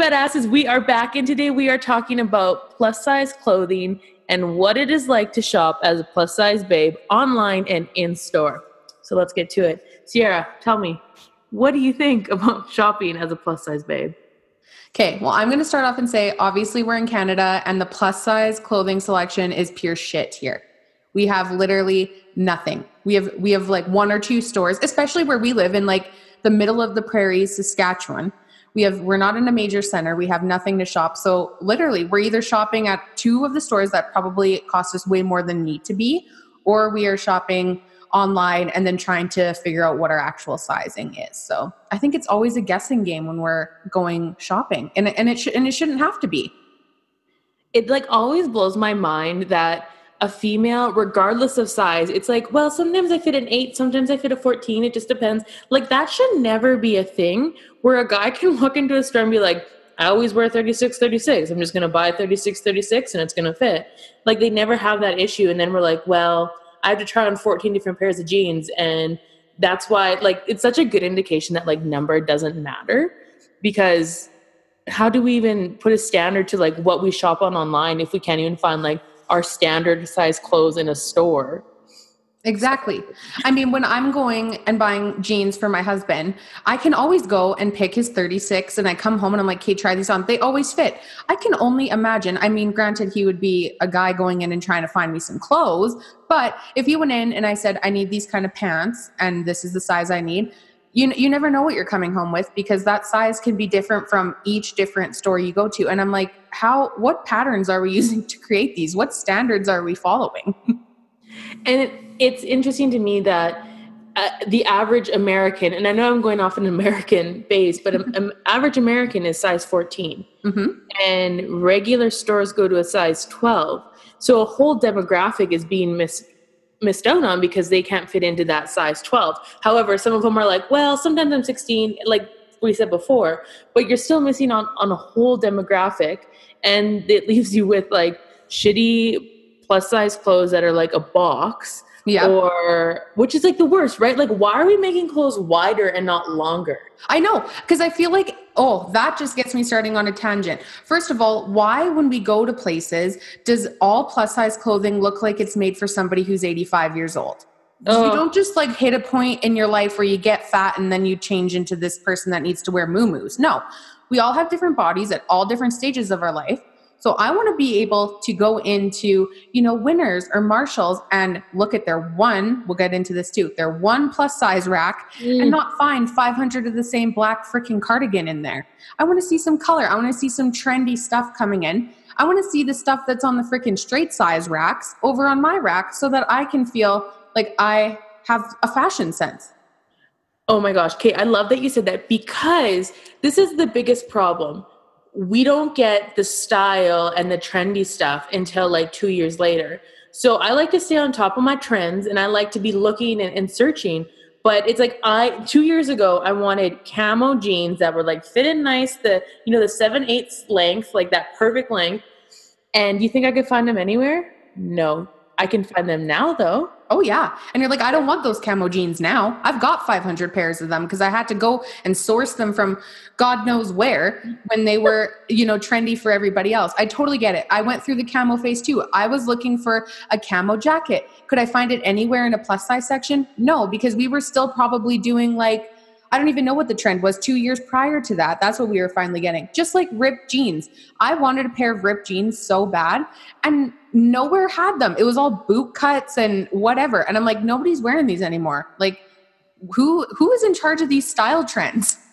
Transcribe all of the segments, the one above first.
badasses, we are back, and today we are talking about plus size clothing and what it is like to shop as a plus size babe online and in store. So let's get to it. Sierra, tell me, what do you think about shopping as a plus size babe? Okay, well, I'm going to start off and say obviously, we're in Canada and the plus size clothing selection is pure shit here. We have literally nothing. We have we have like one or two stores, especially where we live in like the middle of the prairies, Saskatchewan we have we're not in a major center. We have nothing to shop. So literally we're either shopping at two of the stores that probably cost us way more than need to be or we are shopping online and then trying to figure out what our actual sizing is. So i think it's always a guessing game when we're going shopping and, and it and it shouldn't have to be. It like always blows my mind that a female, regardless of size, it's like, well, sometimes I fit an eight, sometimes I fit a 14. It just depends. Like, that should never be a thing where a guy can walk into a store and be like, I always wear 36, 36. I'm just going to buy 36, 36 and it's going to fit. Like, they never have that issue. And then we're like, well, I have to try on 14 different pairs of jeans. And that's why, like, it's such a good indication that, like, number doesn't matter because how do we even put a standard to, like, what we shop on online if we can't even find, like, our standard size clothes in a store. Exactly. I mean, when I'm going and buying jeans for my husband, I can always go and pick his 36 and I come home and I'm like, okay, try these on. They always fit. I can only imagine. I mean, granted, he would be a guy going in and trying to find me some clothes. But if he went in and I said, I need these kind of pants and this is the size I need, you you never know what you're coming home with because that size can be different from each different store you go to. And i'm like how what patterns are we using to create these? What standards are we following? And it, it's interesting to me that uh, the average american and i know i'm going off an american base but an average american is size 14 mm-hmm. and regular stores go to a size 12 so a whole demographic is being missed missed out on because they can't fit into that size 12. However, some of them are like, well, sometimes I'm 16, like we said before, but you're still missing on, on a whole demographic. And it leaves you with like shitty plus size clothes that are like a box yeah. Or which is like the worst, right? Like why are we making clothes wider and not longer? I know, because I feel like oh, that just gets me starting on a tangent. First of all, why when we go to places does all plus size clothing look like it's made for somebody who's 85 years old? Oh. You don't just like hit a point in your life where you get fat and then you change into this person that needs to wear moo No, we all have different bodies at all different stages of our life. So I want to be able to go into, you know, Winners or Marshalls and look at their one, we'll get into this too, their one plus size rack mm. and not find 500 of the same black freaking cardigan in there. I want to see some color. I want to see some trendy stuff coming in. I want to see the stuff that's on the freaking straight size racks over on my rack so that I can feel like I have a fashion sense. Oh my gosh, Kate, I love that you said that because this is the biggest problem we don't get the style and the trendy stuff until like two years later. So I like to stay on top of my trends and I like to be looking and, and searching. But it's like I two years ago I wanted camo jeans that were like fit in nice, the you know the seven eighths length, like that perfect length. And you think I could find them anywhere? No. I can find them now though. Oh yeah. And you're like, I don't want those camo jeans now. I've got 500 pairs of them because I had to go and source them from God knows where when they were, you know, trendy for everybody else. I totally get it. I went through the camo phase too. I was looking for a camo jacket. Could I find it anywhere in a plus size section? No, because we were still probably doing like I don't even know what the trend was two years prior to that. That's what we were finally getting. Just like ripped jeans. I wanted a pair of ripped jeans so bad, and nowhere had them. It was all boot cuts and whatever. And I'm like, nobody's wearing these anymore. Like, who who is in charge of these style trends?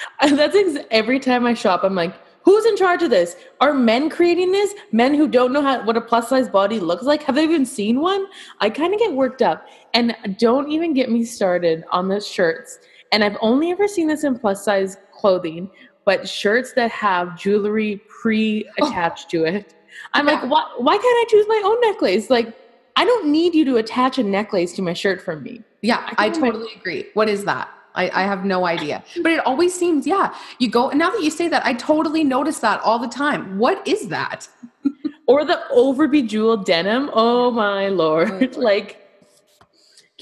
That's ex- every time I shop, I'm like, who's in charge of this? Are men creating this? Men who don't know how what a plus size body looks like? Have they even seen one? I kind of get worked up. And don't even get me started on the shirts and I've only ever seen this in plus size clothing, but shirts that have jewelry pre attached oh. to it. I'm yeah. like, why, why can't I choose my own necklace? Like, I don't need you to attach a necklace to my shirt for me. Yeah, I, I totally my- agree. What is that? I, I, have no idea. But it always seems, yeah, you go, and now that you say that, I totally notice that all the time. What is that? or the over bejeweled denim. Oh my oh lord. Oh, like,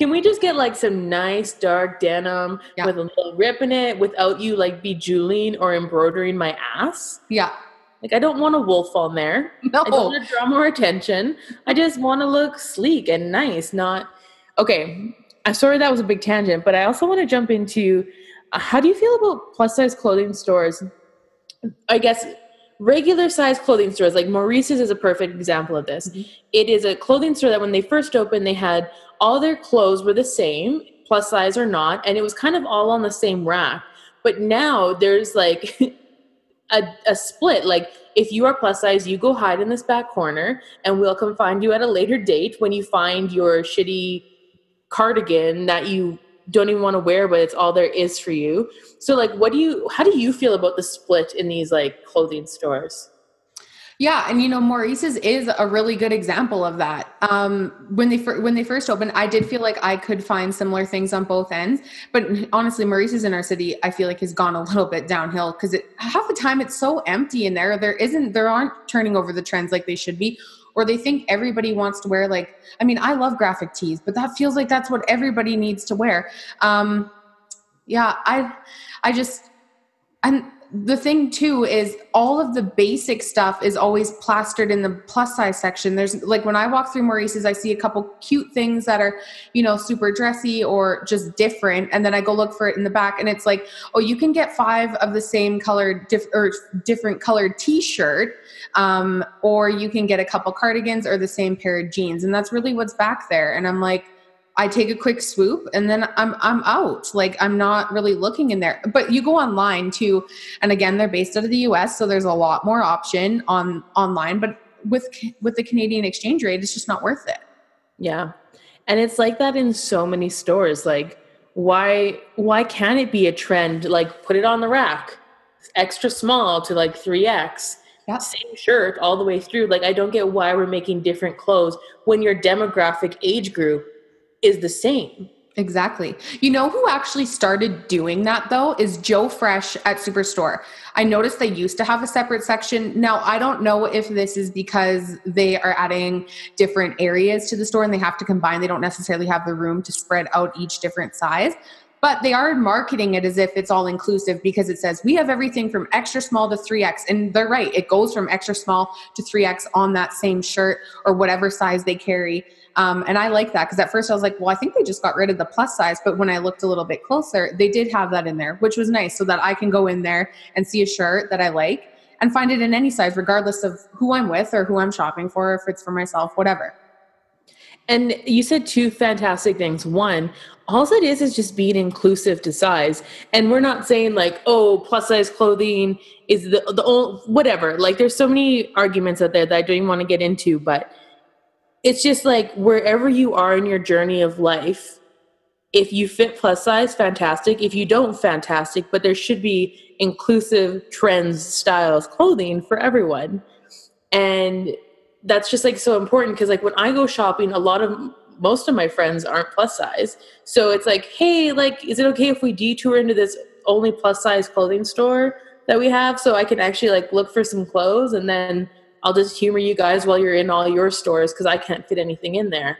Can we just get like some nice dark denim Yeah. with a little rip in it without you like bejeweling or embroidering my ass? Yeah. Like I don't want a wolf on there. No. I don't want to draw more attention. I just want to look sleek and nice, not okay. I'm sorry that was a big tangent, but I also want to jump into uh, how do you feel about plus size clothing stores? I guess regular size clothing stores, like Maurices is a perfect example of this. Mhm. It is a clothing store that when they first opened, they had all their clothes were the same, plus size or not, and it was kind of all on the same rack. But now there's like a, a split. Like if you are plus size, you go hide in this back corner, and we'll come find you at a later date when you find your shitty cardigan that you don't even want to wear, but it's all there is for you. So like, what do you? How do you feel about the split in these like clothing stores? Yeah, and you know, Maurices is a really good example of that. Um, when they fir- when they first opened, I did feel like I could find similar things on both ends. But honestly, Maurices in our city, I feel like has gone a little bit downhill because half the time it's so empty in there. There isn't, there aren't turning over the trends like they should be, or they think everybody wants to wear like. I mean, I love graphic tees, but that feels like that's what everybody needs to wear. Um, yeah, I, I just, and the thing too is all of the basic stuff is always plastered in the plus size section. There's like when I walk through Maurices, I see a couple cute things that are, you know, super dressy or just different. And then I go look for it in the back and it's like, oh, you can get five of the same colored diff- or different colored t-shirt. Um, or you can get a couple cardigans or the same pair of jeans. And that's really what's back there. And I'm like, I take a quick swoop and then I'm I'm out. Like I'm not really looking in there. But you go online too, and again they're based out of the US, so there's a lot more option on online. But with with the Canadian exchange rate, it's just not worth it. Yeah. And it's like that in so many stores. Like, why why can't it be a trend? Like, put it on the rack, extra small to like 3X. Yeah. Same shirt all the way through. Like, I don't get why we're making different clothes when your demographic age group is the same. Exactly. You know who actually started doing that though is Joe Fresh at Superstore. I noticed they used to have a separate section. Now, I don't know if this is because they are adding different areas to the store and they have to combine. They don't necessarily have the room to spread out each different size. But they are marketing it as if it's all inclusive because it says we have everything from extra small to 3X. And they're right, it goes from extra small to 3X on that same shirt or whatever size they carry. Um, and I like that because at first I was like, well, I think they just got rid of the plus size. But when I looked a little bit closer, they did have that in there, which was nice so that I can go in there and see a shirt that I like and find it in any size, regardless of who I'm with or who I'm shopping for, if it's for myself, whatever. And you said two fantastic things. One, all it is is just being inclusive to size. And we're not saying like, oh, plus size clothing is the the old whatever. Like there's so many arguments out there that I don't even want to get into, but it's just like wherever you are in your journey of life, if you fit plus size, fantastic. If you don't, fantastic. But there should be inclusive trends, styles, clothing for everyone. And that's just like so important because like when I go shopping, a lot of most of my friends aren't plus size. So it's like, hey, like, is it okay if we detour into this only plus size clothing store that we have so I can actually like look for some clothes and then I'll just humor you guys while you're in all your stores because I can't fit anything in there.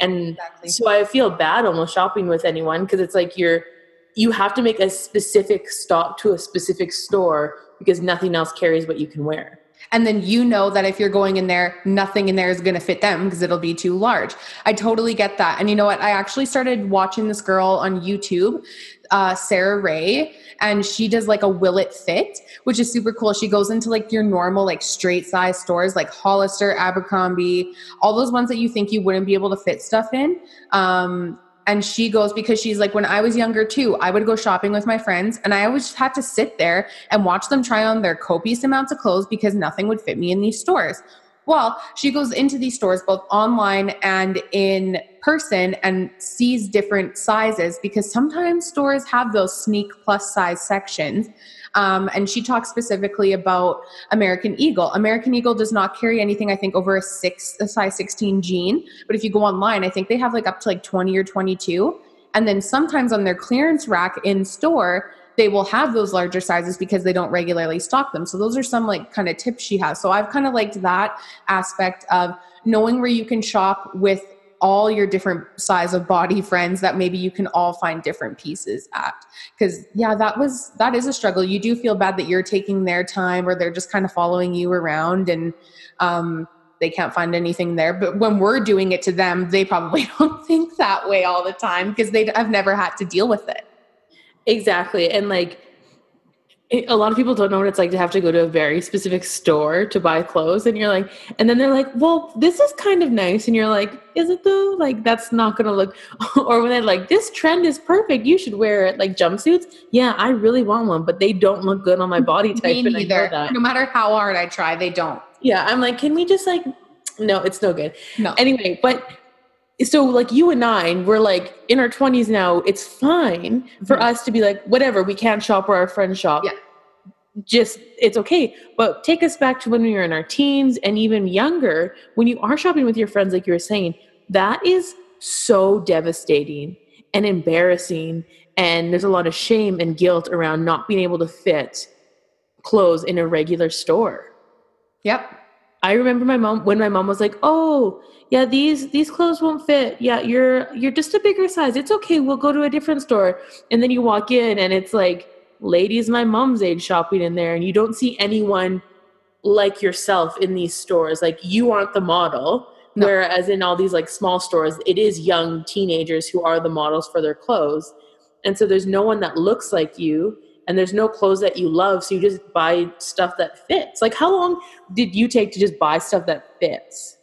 And Exactly. so I feel bad almost shopping with anyone because it's like you're you have to make a specific stop to a specific store because nothing else carries what you can wear. And then you know that if you're going in there, nothing in there is going to fit them because it'll be too large. I totally get that. And you know what? I actually started watching this girl on YouTube, uh, Sarah Ray, and she does like a Will It Fit, which is super cool. She goes into like your normal, like straight size stores like Hollister, Abercrombie, all those ones that you think you wouldn't be able to fit stuff in. Um, and she goes because she's like when i was younger too i would go shopping with my friends and i always had to sit there and watch them try on their copious amounts of clothes because nothing would fit me in these stores. Well she goes into these stores both online and in person and sees different sizes because sometimes stores have those sneak plus size sections um, and she talks specifically about American Eagle. American Eagle does not carry anything, I think, over a six, a size 16 jean. But if you go online, I think they have like up to like 20 or 22. And then sometimes on their clearance rack in store, they will have those larger sizes because they don't regularly stock them. So those are some like kind of tips she has. So I've kind of liked that aspect of knowing where you can shop with all your different size of body friends that maybe you can all find different pieces at. Because yeah that was that is a struggle. You do feel bad that you're taking their time or they're just kind of following you around and um, they can't find anything there. But when we're doing it to them they probably don't think that way all the time because they have never had to deal with it. Exactly. And like a lot of people don't know what it's like to have to go to a very specific store to buy clothes and you're like and then they're like well this is kind of nice and you're like is it though? Like that's not gonna look or when they're like this trend is perfect you should wear it like jumpsuits? Yeah i really want one but they don't look good on my body type Me neither. no matter how hard i try they don't. Yeah i'm like can we just like no it's no good. No. Anyway but so like you and I, we're like in our 20s now, it's fine for mm-hmm. us to be like, whatever, we can't shop where our friends shop. Yeah. Just it's okay. But take us back to when we were in our teens and even younger, when you are shopping with your friends, like you were saying, that is so devastating and embarrassing. And there's a lot of shame and guilt around not being able to fit clothes in a regular store. Yep. I remember my mom when my mom was like, "Oh, yeah, these these clothes won't fit. Yeah, you're you're just a bigger size. It's okay. We'll go to a different store." And then you walk in and it's like ladies my mom's age shopping in there and you don't see anyone like yourself in these stores. Like you aren't the model. No. Whereas in all these like small stores, it is young teenagers who are the models for their clothes. And so there's no one that looks like you and there's no clothes that you love so you just buy stuff that fits like how long did you take to just buy stuff that fits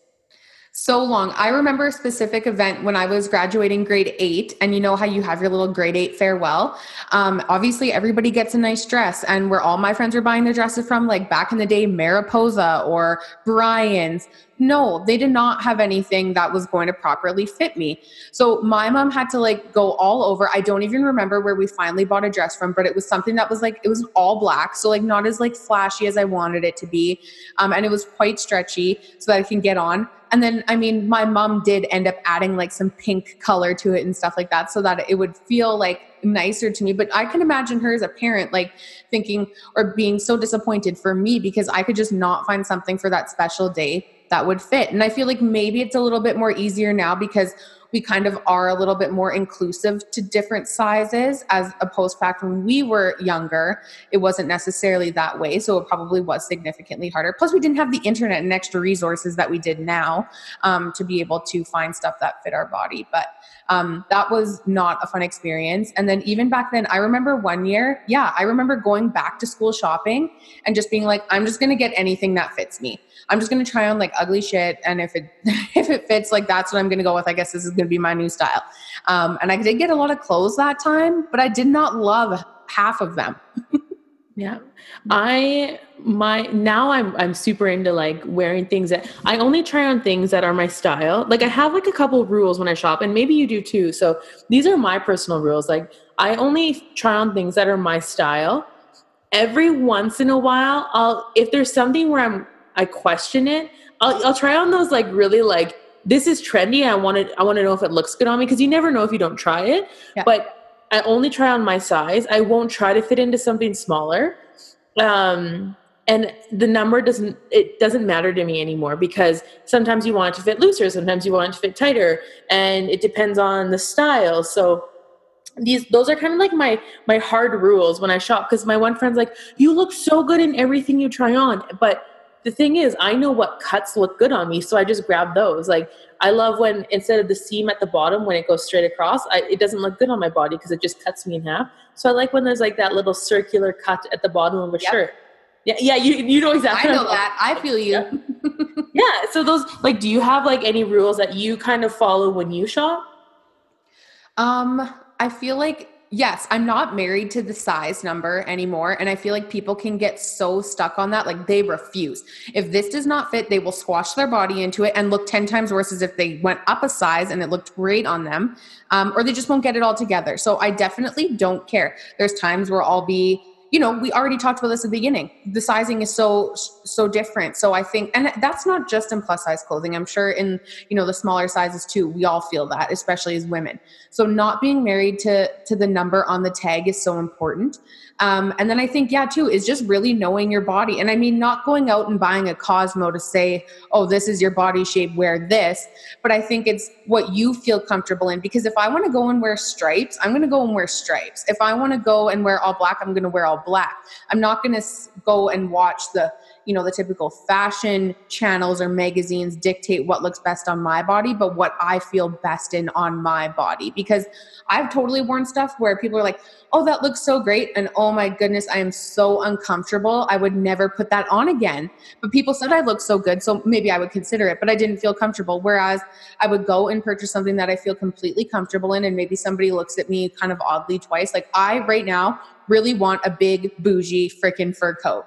so long. I remember a specific event when I was graduating grade eight, and you know how you have your little grade eight farewell. Um, obviously, everybody gets a nice dress, and where all my friends were buying their dresses from, like back in the day, Mariposa or Brian's. No, they did not have anything that was going to properly fit me. So my mom had to like go all over. I don't even remember where we finally bought a dress from, but it was something that was like it was all black, so like not as like flashy as I wanted it to be, um, and it was quite stretchy so that I can get on and then i mean my mom did end up adding like some pink color to it and stuff like that so that it would feel like nicer to me. But i can imagine her as a parent like thinking or being so disappointed for me because i could just not find something for that special day that would fit. And i feel like maybe it's a little bit more easier now because we kind of are a little bit more inclusive to different sizes as opposed back when we were younger it wasn't necessarily that way so it probably was significantly harder. Plus we didn't have the internet and extra resources that we did now um, to be able to find stuff that fit our body. But um, that was not a fun experience. And then even back then i remember one year yeah i remember going back to school shopping and just being like i'm just going to get anything that fits me I'm just gonna try on like ugly shit, and if it if it fits, like that's what I'm gonna go with. I guess this is gonna be my new style. Um, and I did get a lot of clothes that time, but I did not love half of them. yeah, I my now I'm I'm super into like wearing things that I only try on things that are my style. Like I have like a couple rules when I shop, and maybe you do too. So these are my personal rules. Like I only try on things that are my style every once in a while i'll if there's something where i'm I question it. I'll, I'll try on those like really like this is trendy. I want to I want to know if it looks good on me because you never know if you don't try it. Yeah. But I only try on my size. I won't try to fit into something smaller. Um, and the number doesn't it doesn't matter to me anymore because sometimes you want it to fit looser, sometimes you want it to fit tighter, and it depends on the style. So these those are kind of like my my hard rules when I shop because my one friend's like, "You look so good in everything you try on," but the thing is, I know what cuts look good on me, so I just grab those. Like I love when instead of the seam at the bottom when it goes straight across, I, it doesn't look good on my body because it just cuts me in half. So I like when there's like that little circular cut at the bottom of a yep. shirt. Yeah, yeah, you you know exactly. I know that. I feel you. Yeah. yeah. So those like, do you have like any rules that you kind of follow when you shop? Um, I feel like yes, I'm not married to the size number anymore. And I feel like people can get so stuck on that. Like they refuse. If this does not fit, they will squash their body into it and look 10 times worse as if they went up a size and it looked great on them. Um, or they just won't get it all together. So I definitely don't care. There's times where I'll be you know, we already talked about this at the beginning. The sizing is so so different. So I think and that's not just in plus size clothing. I'm sure in, you know, the smaller sizes too. We all feel that, especially as women. So not being married to to the number on the tag is so important. Um, and then I think, yeah, too, is just really knowing your body. And I mean, not going out and buying a Cosmo to say, oh, this is your body shape, wear this. But I think it's what you feel comfortable in. Because if I want to go and wear stripes, I'm going to go and wear stripes. If I want to go and wear all black, I'm going to wear all black. I'm not going to go and watch the you know the typical fashion channels or magazines dictate what looks best on my body but what i feel best in on my body because i've totally worn stuff where people are like oh that looks so great and oh my goodness i am so uncomfortable. I would never put that on again. But people said i look so good so maybe i would consider it but i didn't feel comfortable. Whereas i would go and purchase something that i feel completely comfortable in and maybe somebody looks at me kind of oddly twice. Like i right now really want a big bougie freaking fur coat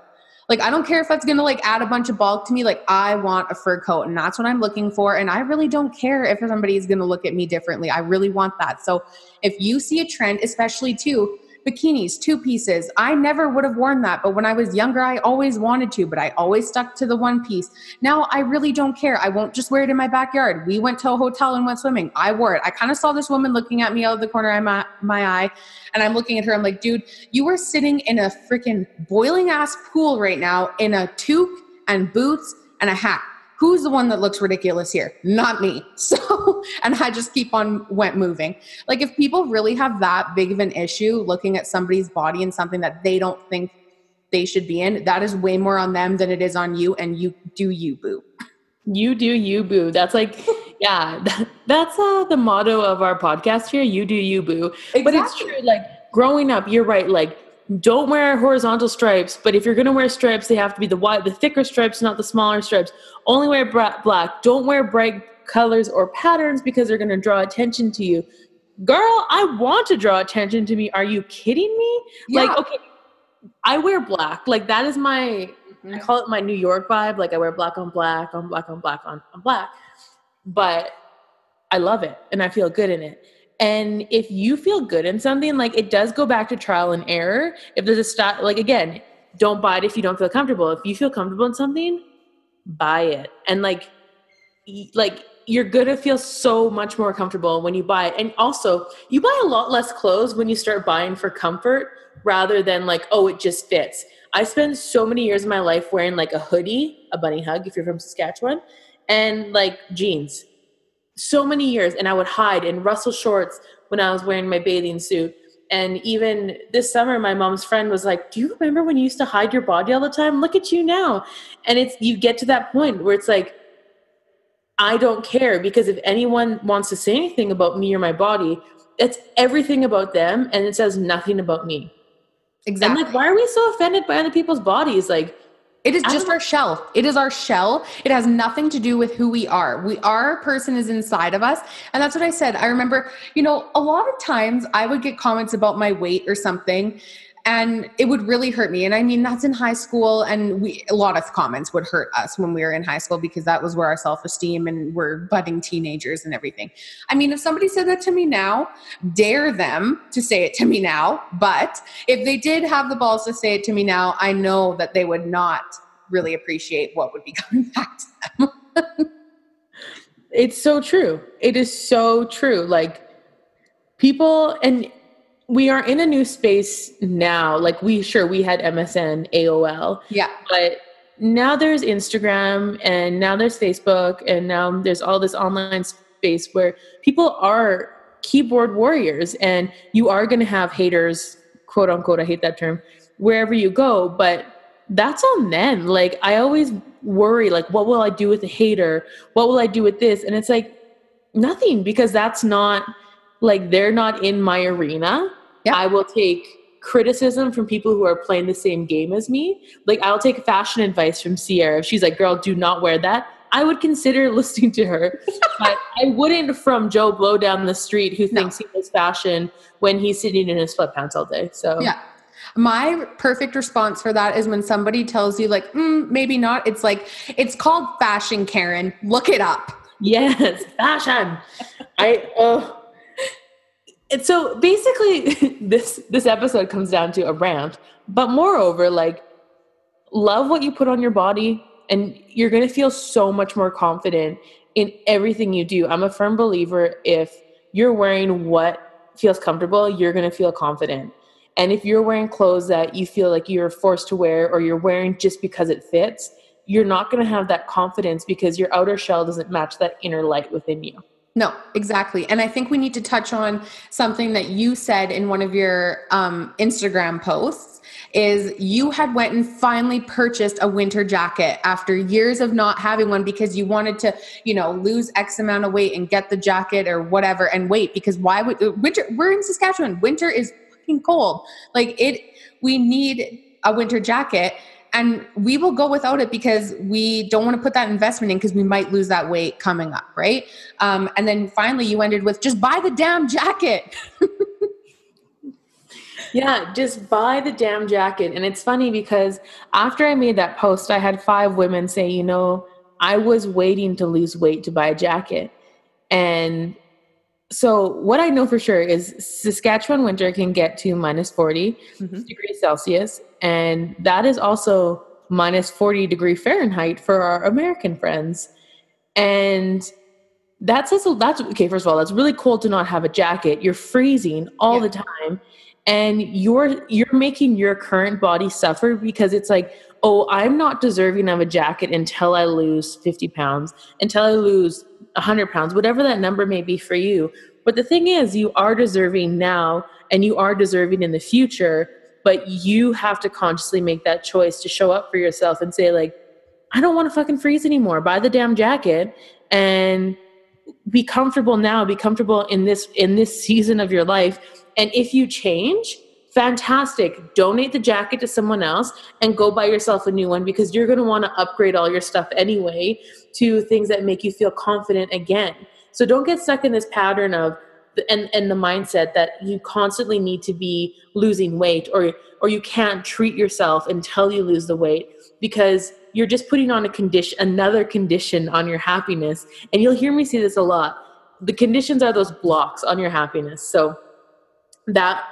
like I don't care if that's gonna like add a bunch of bulk to me. Like I want a fur coat and that's what I'm looking for. And I really don't care if somebody is gonna look at me differently. I really want that. So if you see a trend, especially too, bikinis, two pieces. I never would have worn that, but when I was younger, I always wanted to, but I always stuck to the one piece. Now I really don't care. I won't just wear it in my backyard. We went to a hotel and went swimming. I wore it. I kind of saw this woman looking at me out of the corner of my, my eye, and I'm looking at her. I'm like, dude, you are sitting in a freaking boiling ass pool right now in a toque and boots and a hat who's the one that looks ridiculous here? Not me. So, and I just keep on went moving. Like if people really have that big of an issue looking at somebody's body and something that they don't think they should be in, that is way more on them than it is on you. And you do you, boo. You do you, boo. That's like, yeah, that's uh, the motto of our podcast here. You do you, boo. Exactly. But it's true. Like growing up, you're right. Like don't wear horizontal stripes, but if you're going to wear stripes, they have to be the wide, the thicker stripes, not the smaller stripes. Only wear black. Don't wear bright colors or patterns because they're going to draw attention to you. Girl, I want to draw attention to me. Are you kidding me? Yeah. Like, okay, I wear black. Like that is my I call it my New York vibe. Like I wear black on black on black on black on, on black. But I love it and I feel good in it. And if you feel good in something, like it does go back to trial and error. If there's a stop, like again, don't buy it if you don't feel comfortable. If you feel comfortable in something, buy it. And like, like you're gonna feel so much more comfortable when you buy it. And also, you buy a lot less clothes when you start buying for comfort rather than like, oh, it just fits. I spent so many years of my life wearing like a hoodie, a bunny hug if you're from Saskatchewan, and like jeans so many years and I would hide in Russell shorts when I was wearing my bathing suit. And even this summer, my mom's friend was like, Do you remember when you used to hide your body all the time? Look at you now. And it's, you get to that point where it's like, I don't care because if anyone wants to say anything about me or my body, it's everything about them and it says nothing about me. Exactly. And like, why are we so offended by other people's bodies? Like, it is just our shell. It is our shell. It has nothing to do with who we are. We our person is inside of us. And that's what I said. I remember, you know, a lot of times I would get comments about my weight or something and it would really hurt me. And i mean that's in high school and we a lot of comments would hurt us when we were in high school because that was where our self-esteem and we're budding teenagers and everything. I mean if somebody said that to me now dare them to say it to me now but if they did have the balls to say it to me now i know that they would not really appreciate what would be coming back to them. It's so true. It is so true. Like people and we are in a new space now. Like we sure we had MSN, AOL. Yeah. But now there's Instagram and now there's Facebook and now there's all this online space where people are keyboard warriors and you are going to have haters, quote unquote, I hate that term, wherever you go, but that's on them. Like I always worry like what will I do with a hater? What will I do with this? And it's like nothing because that's not like they're not in my arena yeah. I will take criticism from people who are playing the same game as me. Like I'll take fashion advice from Sierra. If she's like, girl, do not wear that. I would consider listening to her. but I wouldn't from Joe Blow down the street who thinks no. he knows fashion when he's sitting in his sweatpants all day. So yeah. My perfect response for that is when somebody tells you like, mm, maybe not. It's like, it's called fashion, Karen. Look it up. Yes, fashion. I, oh, and so basically this this episode comes down to a rant, but moreover, like love what you put on your body and you're going to feel so much more confident in everything you do. I'm a firm believer if you're wearing what feels comfortable, you're going to feel confident. And if you're wearing clothes that you feel like you're forced to wear or you're wearing just because it fits, you're not going to have that confidence because your outer shell doesn't match that inner light within you. No, exactly. And I think we need to touch on something that you said in one of your um, Instagram posts is you had went and finally purchased a winter jacket after years of not having one because you wanted to, you know, lose X amount of weight and get the jacket or whatever and wait because why would uh, winter we're in Saskatchewan. Winter is fucking cold. Like it we need a winter jacket and we will go without it because we don't want to put that investment in because we might lose that weight coming up right? Um, and then finally you ended with just buy the damn jacket. Yeah just buy the damn jacket. And it's funny because after i made that post i had five women say you know i was waiting to lose weight to buy a jacket. And so what I know for sure is Saskatchewan winter can get to minus 40 mm-hmm. degrees Celsius, and that is also minus 40 degree Fahrenheit for our American friends. And that's that's okay. First of all, that's really cold to not have a jacket. You're freezing all yeah. the time, and you're you're making your current body suffer because it's like, oh, I'm not deserving of a jacket until I lose 50 pounds, until I lose 100 pounds, whatever that number may be for you. But the thing is, you are deserving now and you are deserving in the future, but you have to consciously make that choice to show up for yourself and say, like, I don't want to fucking freeze anymore. Buy the damn jacket and be comfortable now, be comfortable in this in this season of your life. And if you change, fantastic. Donate the jacket to someone else and go buy yourself a new one because you're going to want to upgrade all your stuff anyway to things that make you feel confident again. So don't get stuck in this pattern of and and the mindset that you constantly need to be losing weight or or you can't treat yourself until you lose the weight because you're just putting on a condition another condition on your happiness and you'll hear me say this a lot the conditions are those blocks on your happiness so that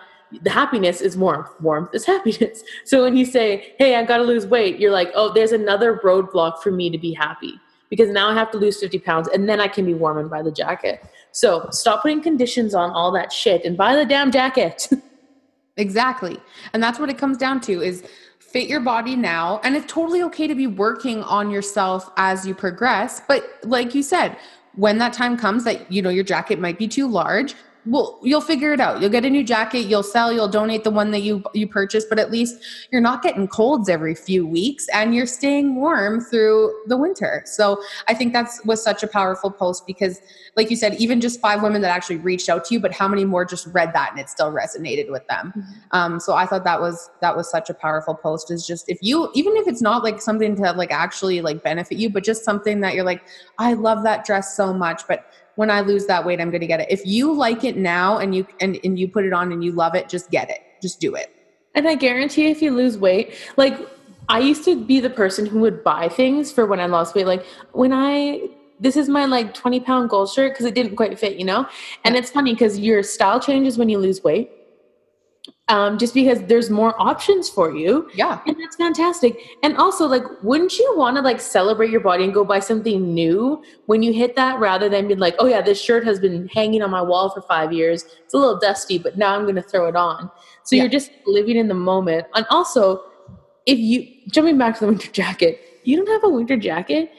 the happiness is warmth warmth is happiness so when you say hey i gotta lose weight you're like oh there's another roadblock for me to be happy because now I have to lose 50 pounds and then I can be warm and buy the jacket. So stop putting conditions on all that shit and buy the damn jacket. exactly. And that's what it comes down to is fit your body now and it's totally okay to be working on yourself as you progress, but like you said, when that time comes that you know your jacket might be too large, well you'll figure it out. You'll get a new jacket you'll sell you'll donate the one that you you purchased but at least you're not getting colds every few weeks and you're staying warm through the winter. So i think that's was such a powerful post because like you said even just five women that actually reached out to you but how many more just read that and it still resonated with them? Mm-hmm. um, so i thought that was that was such a powerful post is just if you even if it's not like something to like actually like benefit you but just something that you're like i love that dress so much but when I lose that weight, I'm going to get it. If you like it now and you and, and you put it on and you love it, just get it. Just do it. And I guarantee if you lose weight, like I used to be the person who would buy things for when I lost weight. Like when I this is my like 20 pound gold shirt because it didn't quite fit, you know? And it's funny because your style changes when you lose weight um, just because there's more options for you. Yeah. And that's fantastic. And also, like, wouldn't you want to like celebrate your body and go buy something new when you hit that rather than being like, oh, yeah, this shirt has been hanging on my wall for five years. It's a little dusty, but now I'm going to throw it on. So yeah. you're just living in the moment. And also, if you, jumping back to the winter jacket, you don't have a winter jacket,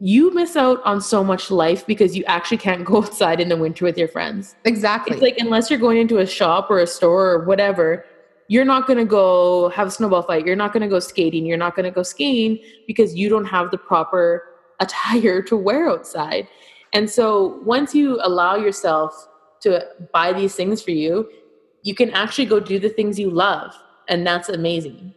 you miss out on so much life because you actually can't go outside in the winter with your friends. Exactly. It's like unless you're going into a shop or a store or whatever, you're not going to go have a snowball fight. You're not going to go skating. You're not going to go skiing because you don't have the proper attire to wear outside. And so once you allow yourself to buy these things for you, you can actually go do the things you love. And that's amazing.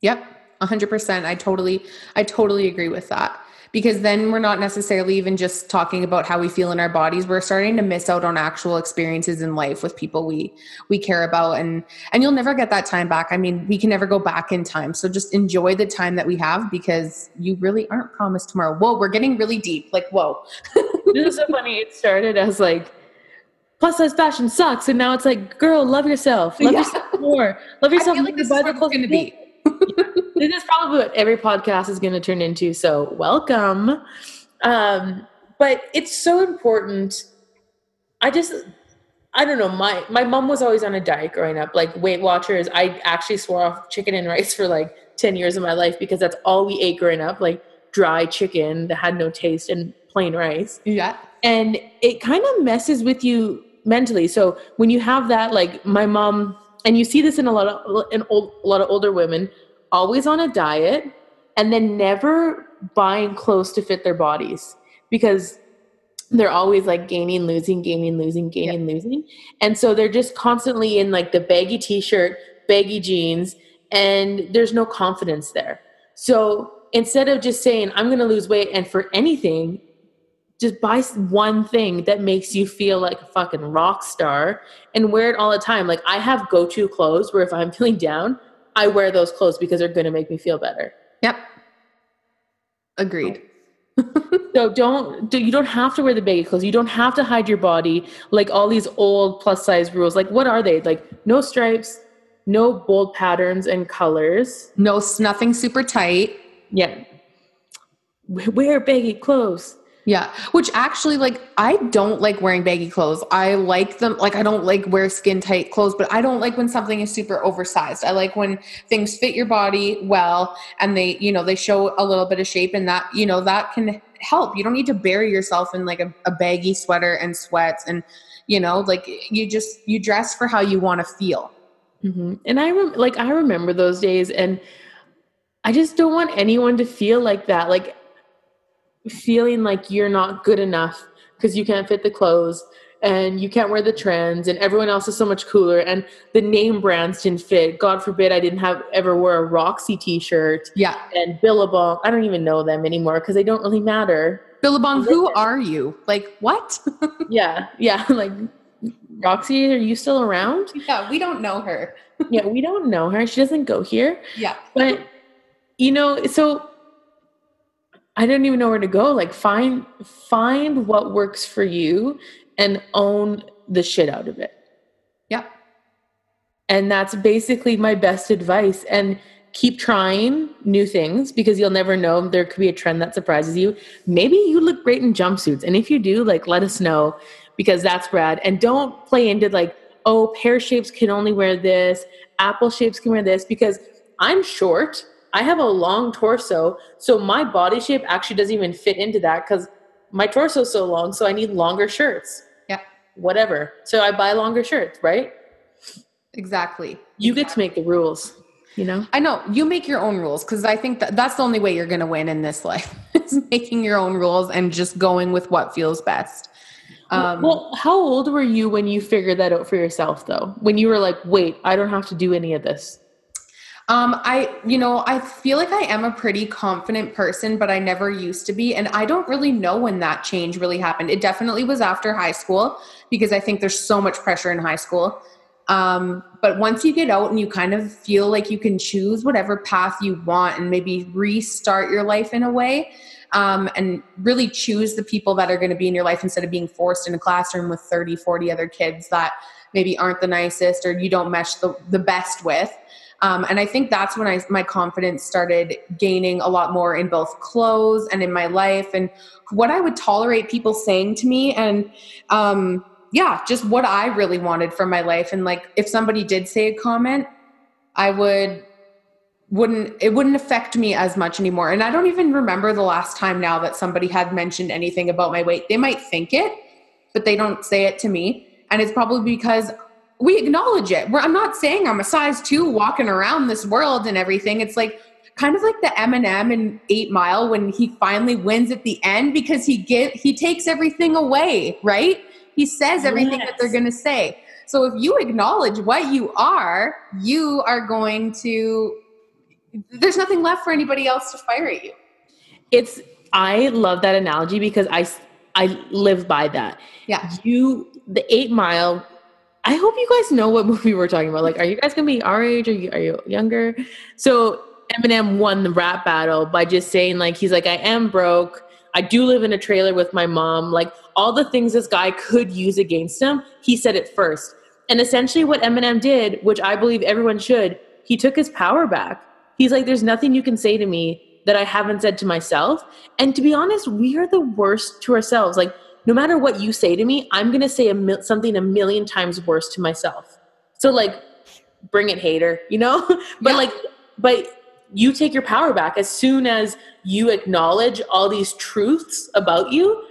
Yep. 100%. I totally I totally agree with that because then we're not necessarily even just talking about how we feel in our bodies. We're starting to miss out on actual experiences in life with people we we care about. And and you'll never get that time back. I mean we can never go back in time. So just enjoy the time that we have because you really aren't promised tomorrow. Whoa we're getting really deep. Like whoa. This is so funny. It started as like plus size fashion sucks, and now it's like, girl, love yourself, love Yeah. yourself more, love yourself. I feel like more, this is the it's going to be. This is probably what every podcast is going to turn into. So welcome. Um, but it's so important. I just, I don't know. My my mom was always on a diet growing up, like Weight Watchers. I actually swore off chicken and rice for like ten years of my life because that's all we ate growing up, like dry chicken that had no taste and plain rice Yeah. and it kind of messes with you mentally so when you have that like my mom and you see this in a lot of in old, a lot of older women always on a diet and then never buying clothes to fit their bodies because they're always like gaining losing gaining losing gaining losing. And so they're just constantly in like the baggy t-shirt baggy jeans and there's no confidence there. So instead of just saying i'm going to lose weight and for anything just buy one thing that makes you feel like a fucking rock star and wear it all the time. Like I have go-to clothes where if I'm feeling down, I wear those clothes because they're going to make me feel better. Yep. Agreed. So don't do, you don't have to wear the baggy clothes. You don't have to hide your body like all these old plus size rules. Like what are they? Like no stripes, no bold patterns and colors. No, nothing super tight. Yeah. We- Wear baggy clothes. Yeah, which actually, like, I don't like wearing baggy clothes. I like them, like, I don't like wear skin tight clothes, but I don't like when something is super oversized. I like when things fit your body well and they, you know, they show a little bit of shape and that, you know, that can help. You don't need to bury yourself in like a, a baggy sweater and sweats and, you know, like you just, you dress for how you want to feel. hmm And I rem- like I remember those days, and I just don't want anyone to feel like that. Like feeling like you're not good enough because you can't fit the clothes and you can't wear the trends and everyone else is so much cooler and the name brands didn't fit. God forbid I didn't have ever wear a Roxy t-shirt Yeah. and Billabong. I don't even know them anymore because they don't really matter. Billabong, who are you? Like, what? Yeah, yeah. Like Roxy, are you still around? yeah, we don't know her. yeah, we don't know her. She doesn't go here. Yeah. but you know so i don't even know where to go. Like find find what works for you and own the shit out of it. Yeah. and that's basically my best advice. And keep trying new things because you'll never know. There could be a trend that surprises you. Maybe you look great in jumpsuits. And if you do like let us know because that's rad. And don't play into like oh pear shapes can only wear this apple shapes can wear this because i'm short i have a long torso so my body shape actually doesn't even fit into that because my torso is so long so i need longer shirts. Yeah. whatever. So i buy longer shirts right? Exactly. you get to make the rules you know? I know. You make your own rules because I think that that's the only way you're going to win in this life is making your own rules and just going with what feels best. Um, well how old were you when you figured that out for yourself though? When you were like wait i don't have to do any of this um, I, you know, I feel like I am a pretty confident person, but I never used to be. And I don't really know when that change really happened. It definitely was after high school because I think there's so much pressure in high school. Um, but once you get out and you kind of feel like you can choose whatever path you want and maybe restart your life in a way, um, and really choose the people that are going to be in your life instead of being forced in a classroom with 30, 40 other kids that maybe aren't the nicest or you don't mesh the, the best with. Um, and I think that's when I, my confidence started gaining a lot more in both clothes and in my life and what I would tolerate people saying to me. And um, yeah, just what I really wanted from my life. And like, if somebody did say a comment, I would wouldn't it wouldn't affect me as much anymore and i don't even remember the last time now that somebody had mentioned anything about my weight they might think it but they don't say it to me and it's probably because we acknowledge it. We're, i'm not saying i'm a size 2 walking around this world and everything. It's like kind of like the Eminem in 8 Mile when he finally wins at the end because he get he takes everything away right? He says everything that they're going to say. So if you acknowledge what you are you are going to there's nothing left for anybody else to fire at you. it's i love that analogy because I I live by that. Yeah. you the eight mile i hope you guys know what movie we're talking about like are you guys gonna be our age or you, are you younger so eminem won the rap battle by just saying like he's like i am broke i do live in a trailer with my mom like all the things this guy could use against him, he said it first. And essentially, what Eminem did, which I believe everyone should, he took his power back. He's like, there's nothing you can say to me that I haven't said to myself. And to be honest, we are the worst to ourselves. Like, no matter what you say to me, I'm going to say a mil- something a million times worse to myself. So, like, bring it, hater, you know? but, yeah. like, but you take your power back. As soon as you acknowledge all these truths about you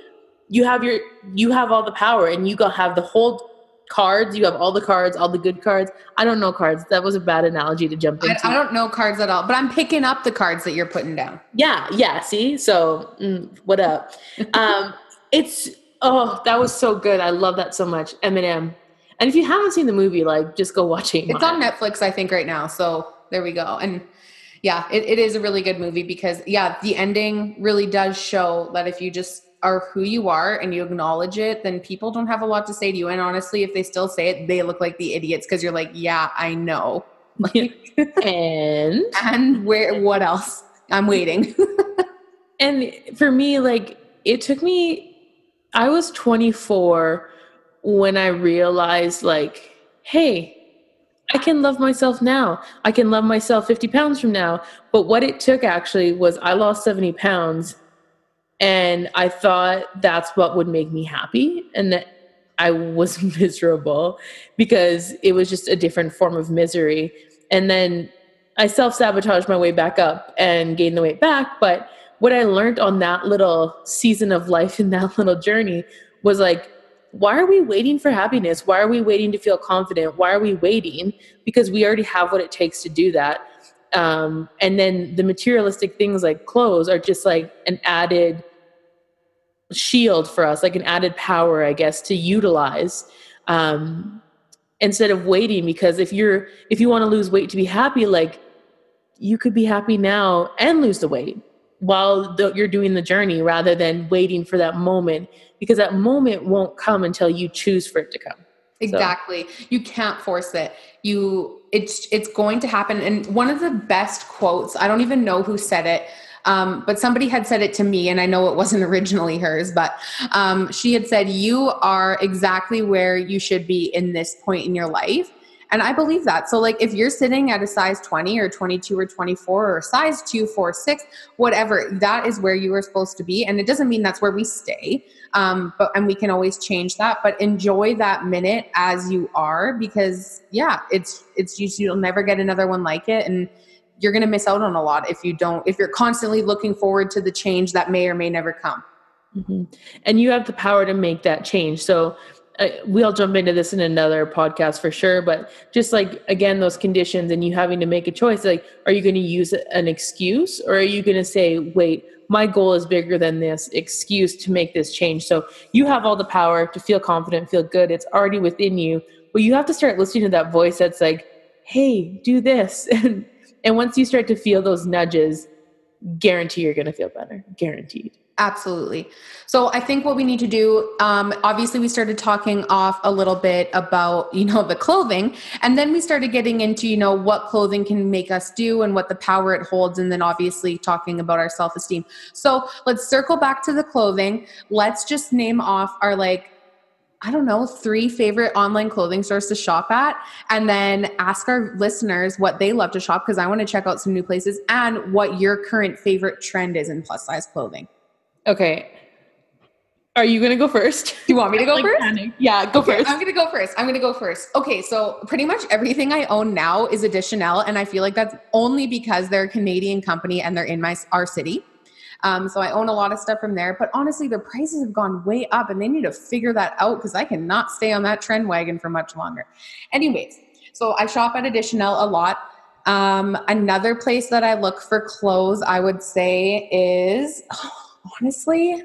you have your you have all the power and you go have the whole cards you have all the cards all the good cards. I don't know cards. That was a bad analogy to jump into. I, I don't know cards at all but i'm picking up the cards that you're putting down. Yeah yeah see? So mm, what up? Um it's oh that was so good i love that so much eminem and if you haven't seen the movie like just go watch it it's on netflix i think right now so there we go and yeah it, it is a really good movie because yeah the ending really does show that if you just are who you are and you acknowledge it, then people don't have a lot to say to you. And honestly, if they still say it, they look like the idiots because you're like, yeah, I know. Like, and and where? What else? I'm waiting. and for me, like it took me. I was 24 when I realized, like, hey, I can love myself now. I can love myself 50 pounds from now. But what it took actually was I lost 70 pounds and I thought that's what would make me happy and that I was miserable because it was just a different form of misery. And then I self sabotaged my way back up and gained the weight back. But what I learned on that little season of life in that little journey was like, why are we waiting for happiness? Why are we waiting to feel confident? Why are we waiting? Because we already have what it takes to do that um, and then the materialistic things like clothes are just like an added shield for us like an added power i guess to utilize um, instead of waiting because if you're if you want to lose weight to be happy like you could be happy now and lose the weight while the, you're doing the journey rather than waiting for that moment because that moment won't come until you choose for it to come. Exactly. So. you can't force it. You it's it's going to happen. And one of the best quotes i don't even know who said it um, but somebody had said it to me and i know it wasn't originally hers but um, she had said you are exactly where you should be in this point in your life and I believe that. So, like, if you're sitting at a size 20 or 22 or 24 or size 2, 4, 6, whatever, that is where you are supposed to be. And it doesn't mean that's where we stay. Um, but, and we can always change that, but enjoy that minute as you are because, yeah, it's, it's just, you'll never get another one like it. And, you're to miss out on a lot if you don't if you're constantly looking forward to the change that may or may never come mm-hmm. and you have the power to make that change so uh, we'll jump into this in another podcast for sure but just like again those conditions and you having to make a choice like are you going to use an excuse or are you going to say wait my goal is bigger than this excuse to make this change. So you have all the power to feel confident feel good it's already within you but you have to start listening to that voice that's like hey do this. And and once you start to feel those nudges guarantee you're going to feel better guaranteed Absolutely. So I think what we need to do, um, obviously, we started talking off a little bit about you know the clothing, and then we started getting into you know what clothing can make us do and what the power it holds, and then obviously talking about our self esteem. So let's circle back to the clothing. Let's just name off our like I don't know, three favorite online clothing stores to shop at, and then ask our listeners what they love to shop because I want to check out some new places and what your current favorite trend is in plus size clothing. Okay. Are you gonna go first? You want me to go like first? Panic. Yeah, go okay, first. I'm gonna go first. I'm gonna go first. Okay, so pretty much everything I own now is Additionelle, and I feel like that's only because they're a Canadian company and they're in my our city. Um, so I own a lot of stuff from there. But honestly, their prices have gone way up, and they need to figure that out because I cannot stay on that trend wagon for much longer. Anyways, so I shop at Additionelle a lot. Um, another place that I look for clothes, I would say, is. Oh, honestly,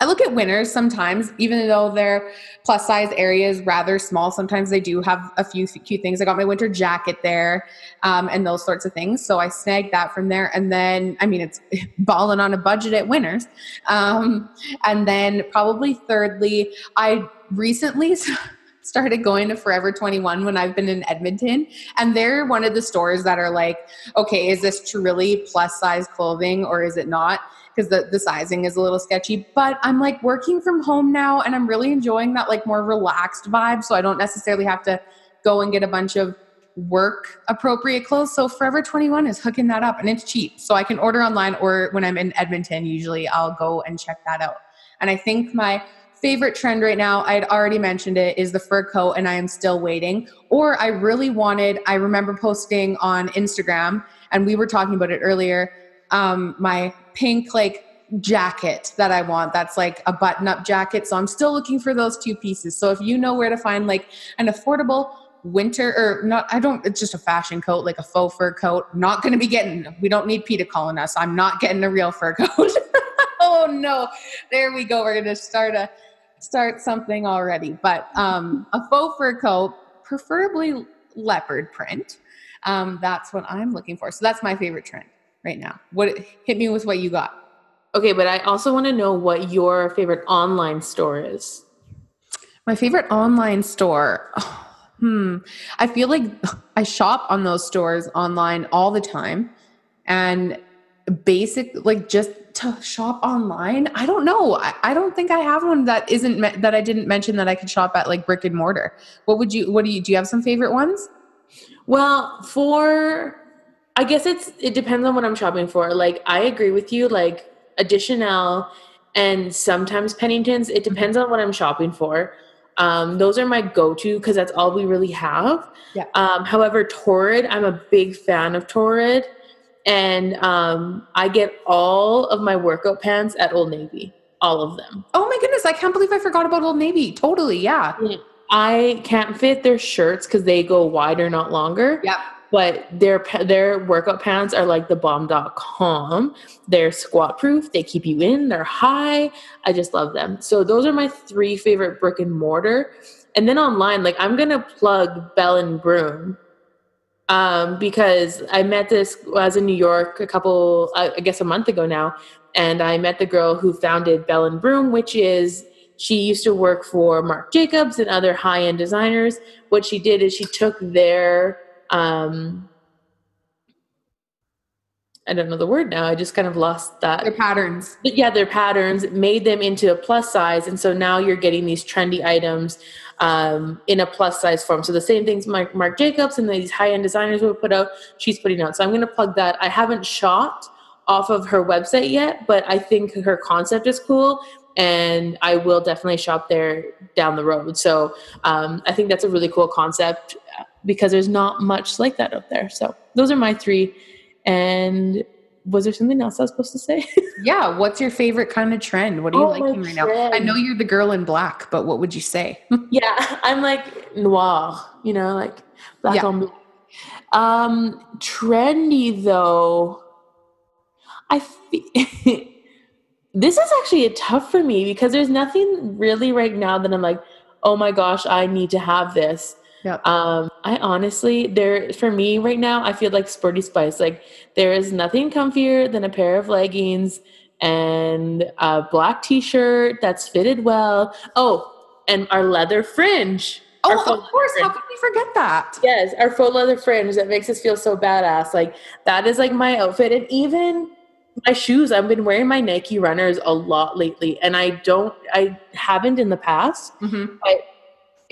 I look at Winners sometimes, even though their plus size area is rather small. Sometimes they do have a few cute things. I got my winter jacket there um, and those sorts of things. So I snagged that from there. And then, I mean, it's balling on a budget at Winners. Um, and then, probably thirdly, I recently started going to Forever 21 when I've been in Edmonton. And they're one of the stores that are like, okay, is this truly plus size clothing or is it not? Because the, the sizing is a little sketchy. But I'm like working from home now and I'm really enjoying that like more relaxed vibe. So I don't necessarily have to go and get a bunch of work appropriate clothes. So Forever 21 is hooking that up and it's cheap. So I can order online or when I'm in Edmonton, usually I'll go and check that out. And I think my favorite trend right now, I'd already mentioned it, is the fur coat, and I am still waiting. Or I really wanted, I remember posting on Instagram, and we were talking about it earlier, um, my pink, like, jacket that I want that's like a button up jacket. So I'm still looking for those two pieces. So if you know where to find like an affordable winter or not, I don't, it's just a fashion coat, like a faux fur coat. Not going to be getting, we don't need PETA calling us. I'm not getting a real fur coat. oh no, there we go. We're going to start a, start something already. But um, a faux fur coat, preferably leopard print. Um, that's what I'm looking for. So that's my favorite trend right now. What hit me with what you got? Okay, but I also want to know what your favorite online store is. My favorite online store. Oh, hmm. I feel like I shop on those stores online all the time. And basic, like just to shop online i don't know I, I, don't think i have one that isn't me- that i didn't mention that i could shop at like brick and mortar what would you what do you do you have some favorite ones well for i guess it's it depends on what i'm shopping for like i agree with you like Additionelle and sometimes penningtons it depends on what i'm shopping for um, those are my go-to because that's all we really have yeah. um, however torrid i'm a big fan of torrid and um, I get all of my workout pants at Old Navy, all of them. Oh my goodness, I can't believe I forgot about Old Navy. Totally, yeah. I can't fit their shirts because they go wider, not longer. Yeah. But their their workout pants are like the bomb.com. They're squat proof. They keep you in. They're high. I just love them. So those are my three favorite brick and mortar. And then online, like I'm gonna plug Bell and Broom um, because I met this. I was in New York a couple, I guess, a month ago now, and I met the girl who founded Bell and Broom, which is she used to work for Marc Jacobs and other high-end designers. What she did is she took their um, I don't know the word now. I just kind of lost that. Their patterns. Yeah, their patterns made them into a plus size. And so now you're getting these trendy items um, in a plus size form. So the same things Marc, Marc Jacobs and these high end designers would put out, she's putting out. So I'm going to plug that. I haven't shot off of her website yet, but I think her concept is cool. And I will definitely shop there down the road. So um, I think that's a really cool concept because there's not much like that out there. So those are my three and was there something else I was supposed to say? yeah. What's your favorite kind of trend? What are you oh, liking right now? I know you're the girl in black, but what would you say? yeah, I'm like noir, you know, like black yeah. on black. Um, trendy though, I feel this is actually a tough for me because there's nothing really right now that I'm like, oh my gosh, I need to have this. Yeah. Um, I honestly, there for me right now, I feel like Sporty Spice. Like there is nothing comfier than a pair of leggings and a black T-shirt that's fitted well. Oh, and our leather fringe. Oh, of course. How could we forget that? Yes, our faux leather fringe that makes us feel so badass. Like that is like my outfit, and even my shoes. I've been wearing my Nike runners a lot lately, and I don't. I haven't in the past, mm-hmm. but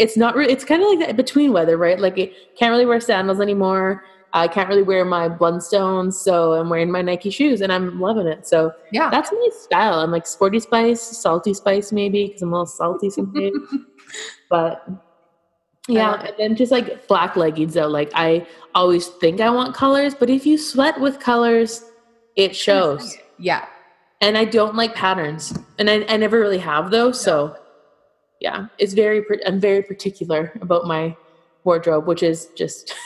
it's not really it's kind of like that between weather right? Like I can't really wear sandals anymore. I can't really wear my blundstones so i'm wearing my nike shoes and i'm loving it. So yeah. that's my style. I'm like sporty spice salty spice maybe because i'm a little salty sometimes. But yeah and then just like black leggings though. Like i always think i want colors but if you sweat with colors it shows. yeah. And i don't like patterns. And i, I never really have those so yeah, it's very. I'm very particular about my wardrobe, which is just.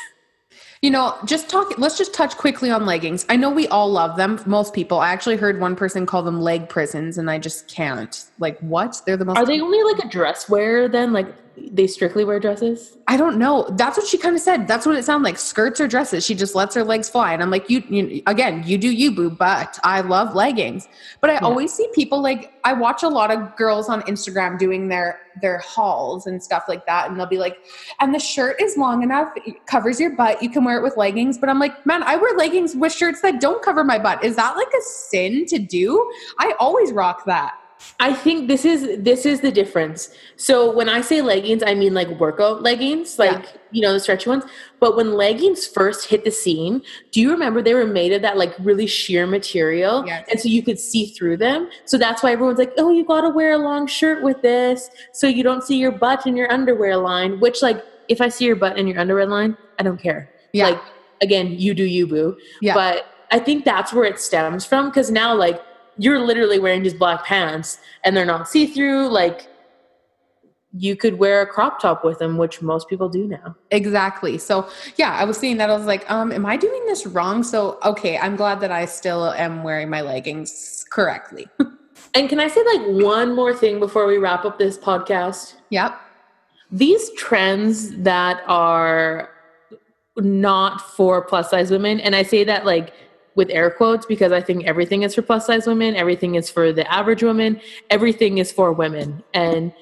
You know, just talk. Let's just touch quickly on leggings. I know we all love them. Most people. I actually heard one person call them leg prisons, and I just can't. Like, what? They're the most. Are they only like a dress wear then? Like, they strictly wear dresses? I don't know. That's what she kind of said. That's what it sounded like. Skirts or dresses. She just lets her legs fly. And I'm like, you, you again, you do you, boo. But I love leggings. But I yeah. always see people like I watch a lot of girls on Instagram doing their their hauls and stuff like that, and they'll be like, and the shirt is long enough, it covers your butt. You can wear it with leggings. But I'm like, man, I wear leggings with shirts that don't cover my butt. Is that like a sin to do? I always rock that. I think this is this is the difference. So when I say leggings, I mean like workout leggings, like yeah. you know the stretchy ones. But when leggings first hit the scene, do you remember they were made of that like really sheer material, yes. and so you could see through them. So that's why everyone's like, "Oh, you got to wear a long shirt with this, so you don't see your butt in your underwear line." Which, like, if I see your butt in your underwear line, I don't care. Yeah. Like, again, you do you, boo. Yeah. But I think that's where it stems from because now, like you're literally wearing just black pants and they're not see through. Like you could wear a crop top with them, which most people do now. Exactly. So yeah, I was seeing that. I was like, um, am I doing this wrong? So okay, I'm glad that I still am wearing my leggings correctly. and can I say like one more thing before we wrap up this podcast? Yep. These trends that are not for plus size women, and I say that like with air quotes because I think everything is for plus size women, everything is for the average woman, everything is for women. And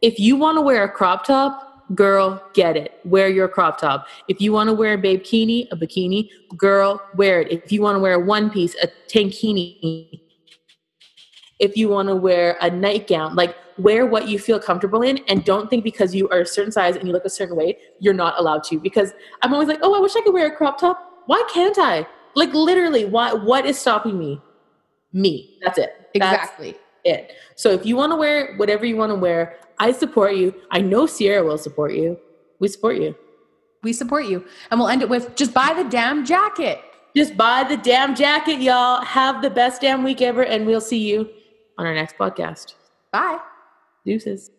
if you want to wear a crop top, girl, get it. Wear your crop top. If you want to wear a babe bikini, a bikini, girl, wear it. If you want to wear a one piece, a tankini, if you want to wear a nightgown, like wear what you feel comfortable in and don't think because you are a certain size and you look a certain way, you're not allowed to. Because I'm always like, oh, I wish I could wear a crop top. Why can't I? Like literally, what what is stopping me? Me. That's it. Exactly. That's it. So if you want to wear whatever you want to wear, I support you. I know Sierra will support you. We support you. We support you. And we'll end it with just buy the damn jacket. Just buy the damn jacket, y'all. Have the best damn week ever, and we'll see you on our next podcast. Bye. Deuces.